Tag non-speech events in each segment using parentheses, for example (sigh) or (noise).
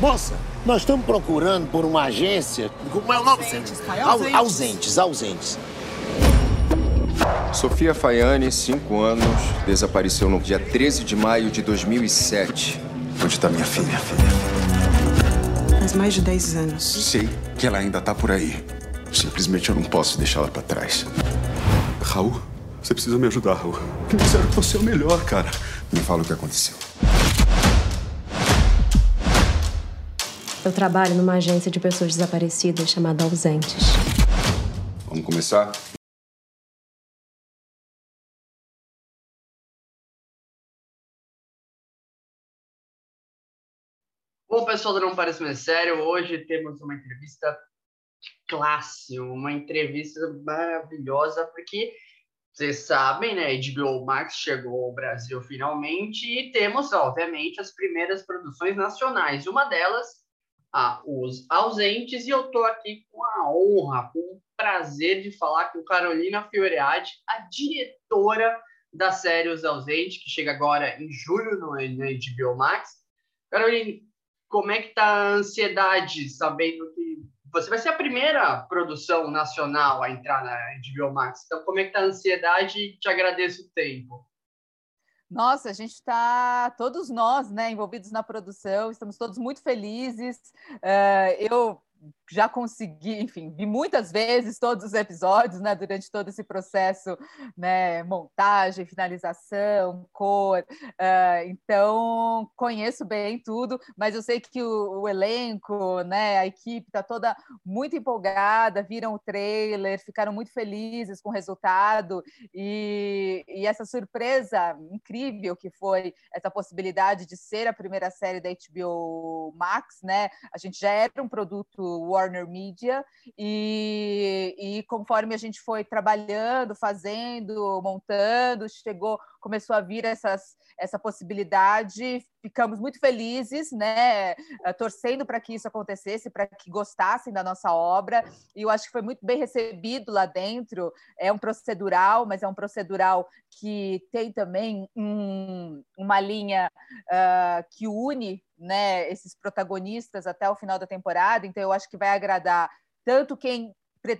Moça, nós estamos procurando por uma agência. Como é o nome? Ausentes, Ausentes, ausentes. ausentes. Sofia Faiane, 5 anos, desapareceu no dia 13 de maio de 2007. Onde está minha filha? Faz mais de 10 anos. Sei que ela ainda está por aí. Simplesmente eu não posso deixá-la para trás. Raul, você precisa me ajudar, Raul. Me disseram que você é o melhor, cara. Me fala o que aconteceu. Eu trabalho numa agência de pessoas desaparecidas chamada Ausentes. Vamos começar? Bom, pessoal do Não Parece Mais Sério, hoje temos uma entrevista de classe, uma entrevista maravilhosa, porque vocês sabem, né, HBO Max chegou ao Brasil finalmente e temos, obviamente, as primeiras produções nacionais. Uma delas, a Os Ausentes, e eu estou aqui com a honra, com o prazer de falar com Carolina Fioriati, a diretora da série Os Ausentes, que chega agora em julho no, no HBO Max. Carolina, como é que tá a ansiedade, sabendo que você vai ser a primeira produção nacional a entrar na HBO Max. Então, como é que tá a ansiedade? Te agradeço o tempo. Nossa, a gente está, todos nós, né, envolvidos na produção, estamos todos muito felizes. Uh, eu já consegui, enfim, vi muitas vezes todos os episódios, né, durante todo esse processo, né, montagem, finalização, cor, uh, então conheço bem tudo, mas eu sei que o, o elenco, né, a equipe está toda muito empolgada, viram o trailer, ficaram muito felizes com o resultado e, e essa surpresa incrível que foi essa possibilidade de ser a primeira série da HBO Max, né, a gente já era um produto Warner Media, e, e conforme a gente foi trabalhando, fazendo, montando, chegou, começou a vir essas, essa possibilidade, ficamos muito felizes, né, eh, torcendo para que isso acontecesse, para que gostassem da nossa obra, e eu acho que foi muito bem recebido lá dentro. É um procedural, mas é um procedural que tem também um, uma linha uh, que une né, esses protagonistas até o final da temporada, então eu acho que vai agradar tanto quem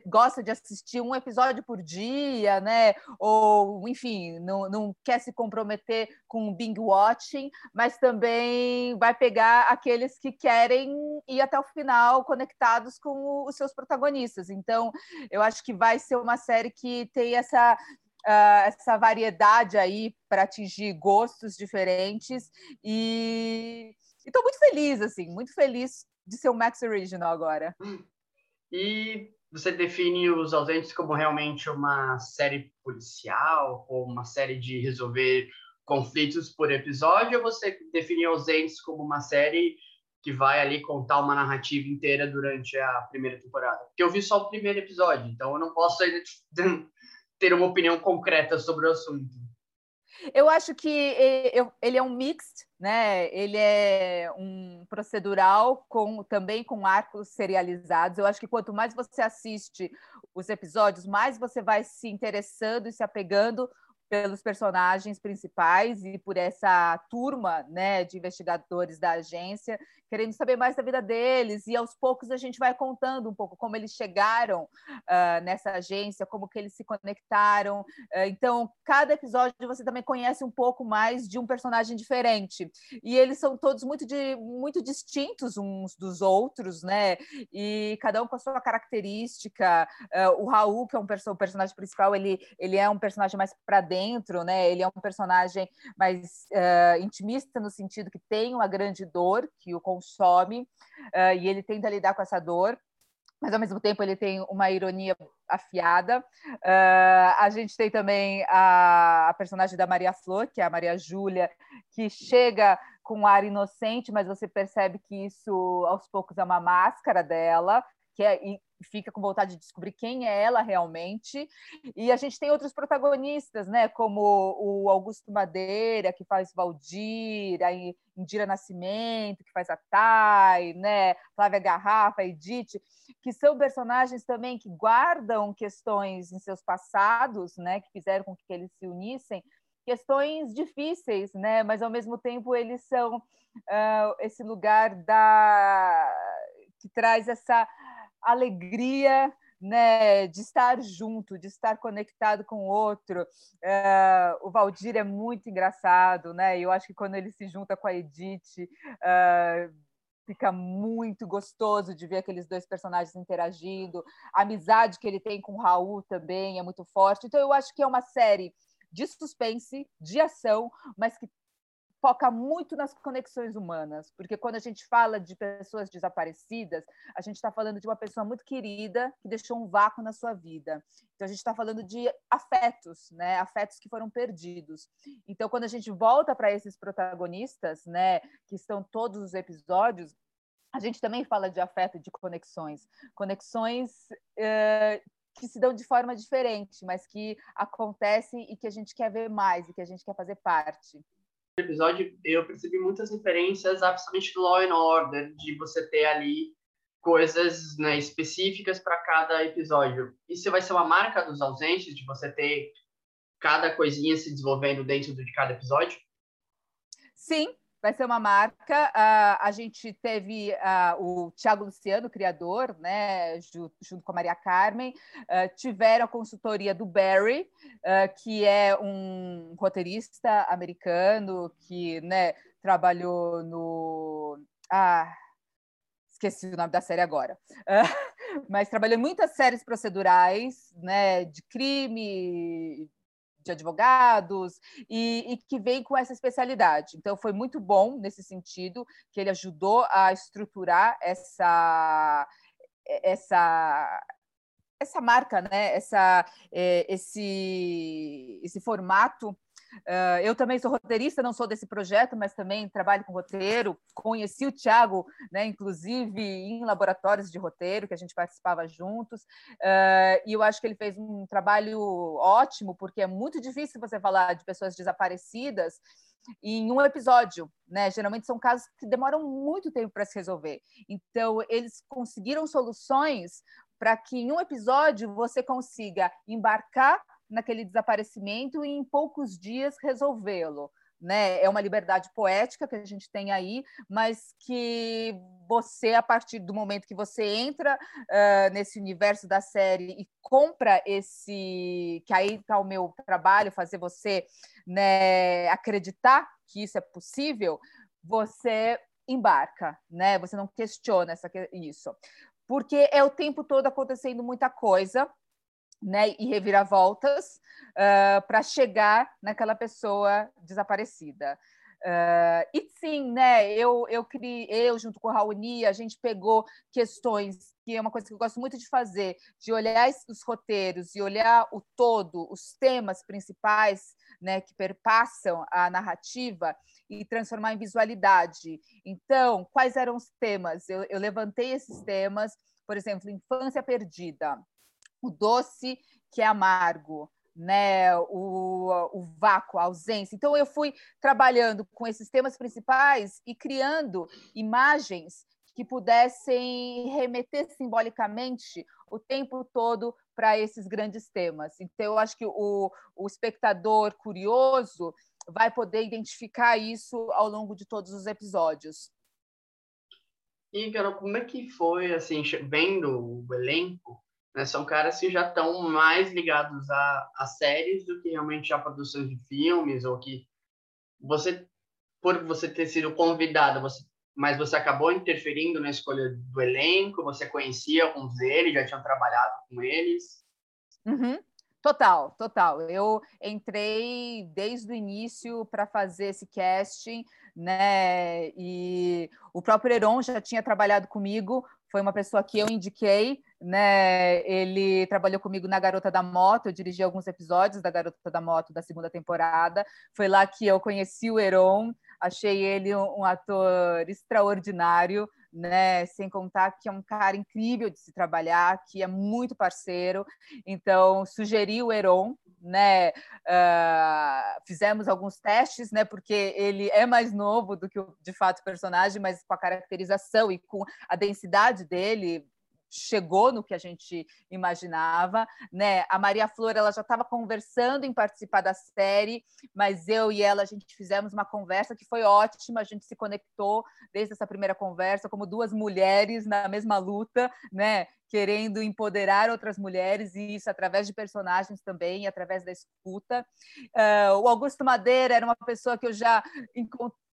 gosta de assistir um episódio por dia, né? Ou, enfim, não, não quer se comprometer com binge watching, mas também vai pegar aqueles que querem ir até o final conectados com os seus protagonistas. Então, eu acho que vai ser uma série que tem essa Uh, essa variedade aí para atingir gostos diferentes e estou muito feliz assim, muito feliz de ser o Max Original agora. E você define os ausentes como realmente uma série policial ou uma série de resolver conflitos por episódio ou você define ausentes como uma série que vai ali contar uma narrativa inteira durante a primeira temporada? Porque eu vi só o primeiro episódio, então eu não posso ainda (laughs) ter uma opinião concreta sobre o assunto. Eu acho que ele é um mixed, né? Ele é um procedural com também com arcos serializados. Eu acho que quanto mais você assiste os episódios, mais você vai se interessando e se apegando pelos personagens principais e por essa turma né, de investigadores da agência, querendo saber mais da vida deles, e aos poucos a gente vai contando um pouco como eles chegaram uh, nessa agência, como que eles se conectaram. Uh, então, cada episódio você também conhece um pouco mais de um personagem diferente. E eles são todos muito, de, muito distintos uns dos outros, né? E cada um com a sua característica. Uh, o Raul, que é um perso personagem principal, ele, ele é um personagem mais para dentro dentro, né? Ele é um personagem mais uh, intimista no sentido que tem uma grande dor que o consome uh, e ele tenta lidar com essa dor mas ao mesmo tempo ele tem uma ironia afiada. Uh, a gente tem também a, a, personagem da Maria Flor, que é a Maria Júlia, que chega com um ar inocente, mas você percebe que isso aos poucos é uma máscara dela, que é, fica com vontade de descobrir quem é ela realmente. E a gente tem outros protagonistas, né, como o Augusto Madeira, que faz Valdir, a Indira Nascimento, que faz a Thay, né, Flávia Garrafa, Edith, que são personagens também que guardam questões em seus passados, né, que fizeram com que eles se unissem, questões difíceis, né? Mas ao mesmo tempo eles são uh, esse lugar da que traz essa alegria né, de estar junto, de estar conectado com o outro. Uh, o Valdir é muito engraçado, né? Eu acho que quando ele se junta com a Edith, uh, fica muito gostoso de ver aqueles dois personagens interagindo. A amizade que ele tem com o Raul também é muito forte. Então, eu acho que é uma série de suspense, de ação, mas que foca muito nas conexões humanas, porque quando a gente fala de pessoas desaparecidas, a gente está falando de uma pessoa muito querida que deixou um vácuo na sua vida. Então a gente está falando de afetos, né? Afetos que foram perdidos. Então quando a gente volta para esses protagonistas, né, que estão todos os episódios, a gente também fala de afeto de conexões, conexões eh, que se dão de forma diferente, mas que acontecem e que a gente quer ver mais e que a gente quer fazer parte episódio, eu percebi muitas referências a principalmente Law and Order, de você ter ali coisas né, específicas para cada episódio. Isso vai ser uma marca dos ausentes, de você ter cada coisinha se desenvolvendo dentro de cada episódio? Sim, vai ser uma marca. Uh, a gente teve uh, o Thiago Luciano, criador, né, junto, com a Maria Carmen, uh, tiveram a consultoria do Barry, que é um roteirista americano que né, trabalhou no. Ah, esqueci o nome da série agora. (laughs) mas trabalhou em muitas séries procedurais, né, de crime, de advogados e, e, que vem com essa especialidade. Então, foi muito bom nesse sentido, que ele ajudou a estruturar essa, essa, essa marca, né? essa, é, esse, esse formato Uh, eu também sou roteirista, não sou desse projeto, mas também trabalho com roteiro. Conheci o Thiago, né, inclusive em laboratórios de roteiro, que a gente participava juntos. Uh, e eu acho que ele fez um trabalho ótimo, porque é muito difícil você falar de pessoas desaparecidas em um episódio, né? Geralmente são casos que demoram muito tempo para se resolver. Então, eles conseguiram soluções para que em um episódio você consiga embarcar naquele desaparecimento e em poucos dias resolvê-lo. Né? É uma liberdade poética que a gente tem aí, mas que você, a partir do momento que você entra uh, nesse universo da série e compra esse. que aí está o meu trabalho, fazer você né, acreditar que isso é possível, você embarca, né? Você não questiona essa, isso. Porque é o tempo todo acontecendo muita coisa, né, e reviravoltas uh, para chegar naquela pessoa desaparecida. Uh, e sim, né? Eu, eu criei, eu junto com a Raoni, a gente pegou questões que é uma coisa que eu gosto muito de fazer, de olhar os roteiros e olhar o todo, os temas principais, né, que perpassam a narrativa e transformar em visualidade. Então, quais eram os temas? Eu, eu levantei esses temas, por exemplo, infância perdida o doce que é amargo, né, o, o vácuo, a ausência. Então, eu fui trabalhando com esses temas principais e criando imagens que pudessem remeter simbolicamente o tempo todo para esses grandes temas. Então, eu acho que o, o espectador curioso vai poder identificar isso ao longo de todos os episódios. E, Carol, como é que foi, assim, vendo o elenco, né? São caras que já estão mais ligados a, a séries do que realmente a produções de filmes, ou que você, por você ter sido convidada, você, mas você acabou interferindo na escolha do elenco, você conhecia alguns deles, já tinham trabalhado com eles? Uhum. Total, total. Eu entrei desde o início para fazer esse casting, né? E o próprio Heron já tinha trabalhado comigo, foi uma pessoa que eu indiquei, né? Ele trabalhou comigo na Garota da Moto, eu dirigi alguns episódios da Garota da Moto da segunda temporada. Foi lá que eu conheci o Heron, achei ele um, um ator extraordinário, né? Sem contar que é um cara incrível de se trabalhar, que é muito parceiro. Então, sugeri o Heron, né? Uh, fizemos alguns testes, né? Porque ele é mais novo do que o, de fato o personagem, mas com a caracterização e com a densidade dele chegou no que a gente imaginava, né? A Maria Flor ela já estava conversando em participar da série, mas eu e ela a gente fizemos uma conversa que foi ótima, a gente se conectou desde essa primeira conversa como duas mulheres na mesma luta, né? Querendo empoderar outras mulheres e isso através de personagens também, através da escuta. Uh, o Augusto Madeira era uma pessoa que eu já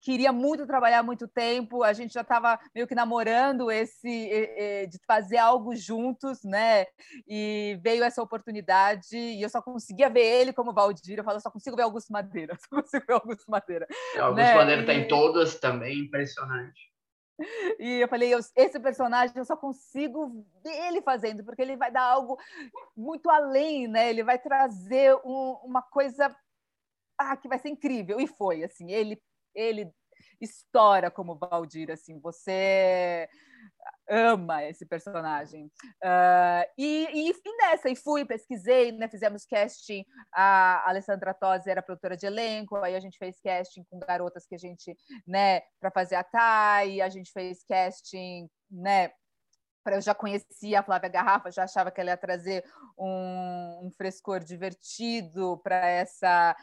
queria muito trabalhar muito tempo, a gente já estava meio que namorando esse de fazer algo juntos, né? E veio essa oportunidade e eu só conseguia ver ele como Valdir, eu falo, só consigo ver Augusto Madeira, (laughs) só consigo ver Augusto Madeira. É, Augusto né? Madeira está em todas também, impressionante. E eu falei, eu, esse personagem eu só consigo ver ele fazendo, porque ele vai dar algo muito além, né? Ele vai trazer um, uma coisa ah, que vai ser incrível. E foi, assim, ele ele estoura como Valdir, assim, você ama esse personagem. Uh, e, e nessa, e fui, pesquisei, né, fizemos casting, a Alessandra Tosi era produtora de elenco, aí a gente fez casting com garotas que a gente, né, para fazer a Thay, a gente fez casting, né, eu já conhecia a Flávia Garrafa, já achava que ela ia trazer um, um frescor divertido para essa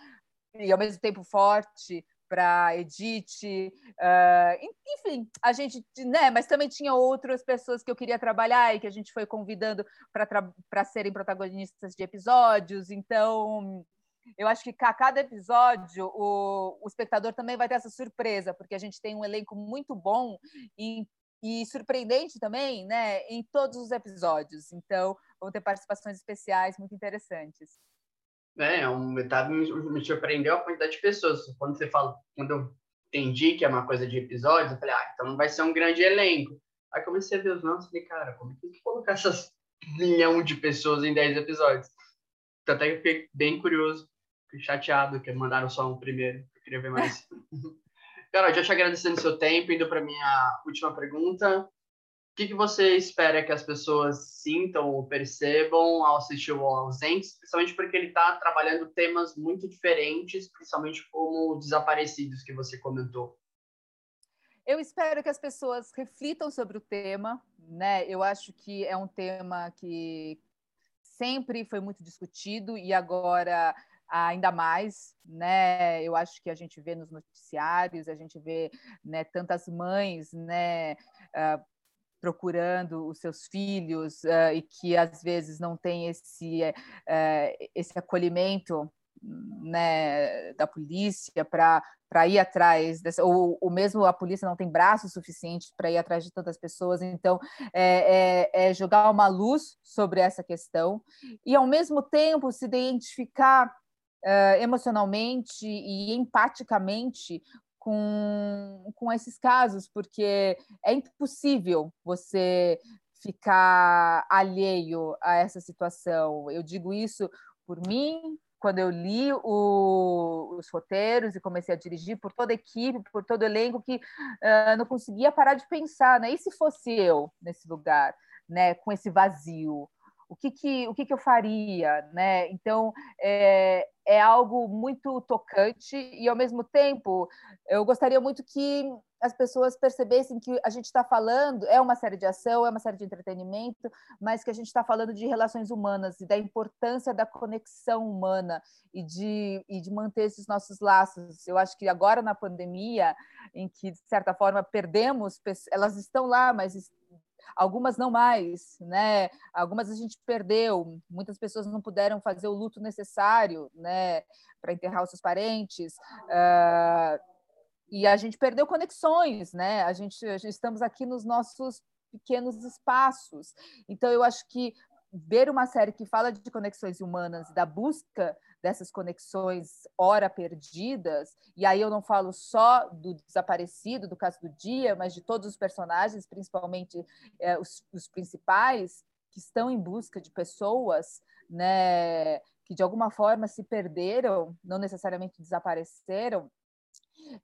e ao mesmo tempo forte para Edith, uh, enfim, a gente, né? Mas também tinha outras pessoas que eu queria trabalhar e que a gente foi convidando para serem protagonistas de episódios. Então, eu acho que a cada episódio o, o espectador também vai ter essa surpresa, porque a gente tem um elenco muito bom e, e surpreendente também, né? Em todos os episódios. Então, vão ter participações especiais muito interessantes. É, é um metade me, me surpreendeu a quantidade de pessoas. Quando você fala, quando eu entendi que é uma coisa de episódios, eu falei, ah, então não vai ser um grande elenco. Aí comecei a ver os nomes e falei, cara, como é que eu colocar essas milhão de pessoas em 10 episódios? Então, até que eu fiquei bem curioso, fiquei chateado que mandaram só um primeiro, eu queria ver mais. (laughs) Cara, já te agradecendo o seu tempo, indo para minha última pergunta que, que você espera que as pessoas sintam ou percebam ao assistir o Ausentes, principalmente porque ele está trabalhando temas muito diferentes, principalmente como desaparecidos que você comentou? Eu espero que as pessoas reflitam sobre o tema, né? Eu acho que é um tema que sempre foi muito discutido e agora ainda mais, né? Eu acho que a gente vê nos noticiários, a gente vê né, tantas mães, né? Uh, procurando os seus filhos uh, e que às vezes não tem esse, uh, esse acolhimento né, da polícia para ir atrás, dessa, ou, ou mesmo a polícia não tem braços suficientes para ir atrás de tantas pessoas, então é, é, é, jogar uma luz sobre essa questão e ao mesmo tempo se identificar uh, emocionalmente e empaticamente com, com esses casos, porque é impossível você ficar alheio a essa situação. Eu digo isso por mim, quando eu li o, os roteiros e comecei a dirigir, por toda a equipe, por todo o elenco, que uh, não conseguia parar de pensar, né? E se fosse eu nesse lugar, né? Com esse vazio, o que que, o que, que eu faria, né? Então, é, é algo muito tocante e, ao mesmo tempo, eu gostaria muito que as pessoas percebessem que a gente está falando, é uma série de ação, é uma série de entretenimento, mas que a gente está falando de relações humanas e da importância da conexão humana e de, e de manter esses nossos laços. Eu acho que agora, na pandemia, em que, de certa forma, perdemos, elas estão lá, mas algumas não mais, né? Algumas a gente perdeu, muitas pessoas não puderam fazer o luto necessário, né, para enterrar os seus parentes. Uh, e a gente perdeu conexões, né? A gente, a gente estamos aqui nos nossos pequenos espaços. Então eu acho que ver uma série que fala de conexões humanas, da busca dessas conexões ora perdidas, e aí eu não falo só do desaparecido, do caso do dia, mas de todos os personagens, principalmente é, os, os principais, que estão em busca de pessoas, né, que de alguma forma se perderam, não necessariamente desapareceram,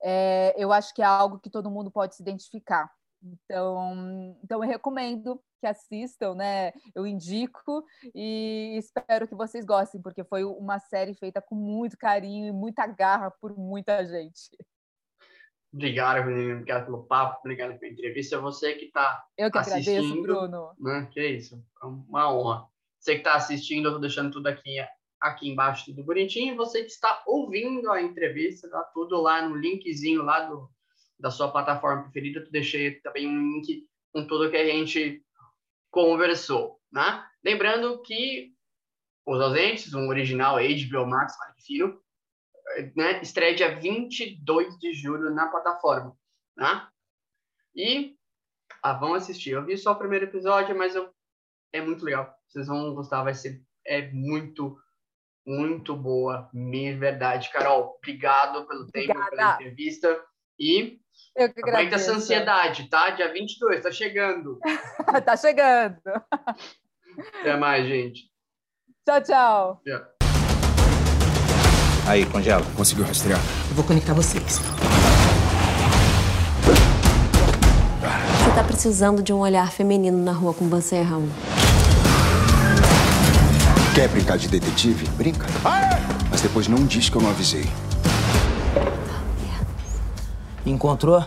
é, eu acho que é algo que todo mundo pode se identificar. Então, então eu recomendo que assistam, né? Eu indico e espero que vocês gostem, porque foi uma série feita com muito carinho e muita garra por muita gente. Obrigado, obrigado pelo papo, obrigado pela entrevista. Você que está Eu que assistindo, agradeço, Bruno. Né? Que isso, é uma honra. Você que está assistindo, eu estou deixando tudo aqui, aqui embaixo, tudo bonitinho. E você que está ouvindo a entrevista, tá tudo lá no linkzinho lá do, da sua plataforma preferida. Eu deixei também um link com tudo que a gente conversou, né? Lembrando que Os Ausentes, um original HBO Max, Mark Filho, né, estreia dia 22 de julho na plataforma, né? E ah, vão assistir. Eu vi só o primeiro episódio, mas eu, é muito legal. Vocês vão gostar, vai ser é muito muito boa, minha verdade, Carol. Obrigado pelo tempo, Obrigada. pela entrevista e Eu que aproveita essa agradeço. ansiedade, tá? Dia 22, tá chegando. (laughs) tá chegando. Até mais, gente. Tchau, tchau. Tchau. Aí, congela. Conseguiu rastrear? Eu vou conectar vocês. Você tá precisando de um olhar feminino na rua com você, Raul. Quer brincar de detetive? Brinca. Mas depois não diz que eu não avisei. Encontrou?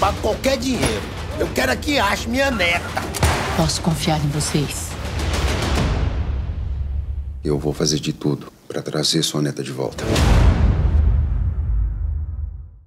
Pago qualquer dinheiro. Eu quero é que ache minha neta. Posso confiar em vocês? Eu vou fazer de tudo pra trazer sua neta de volta.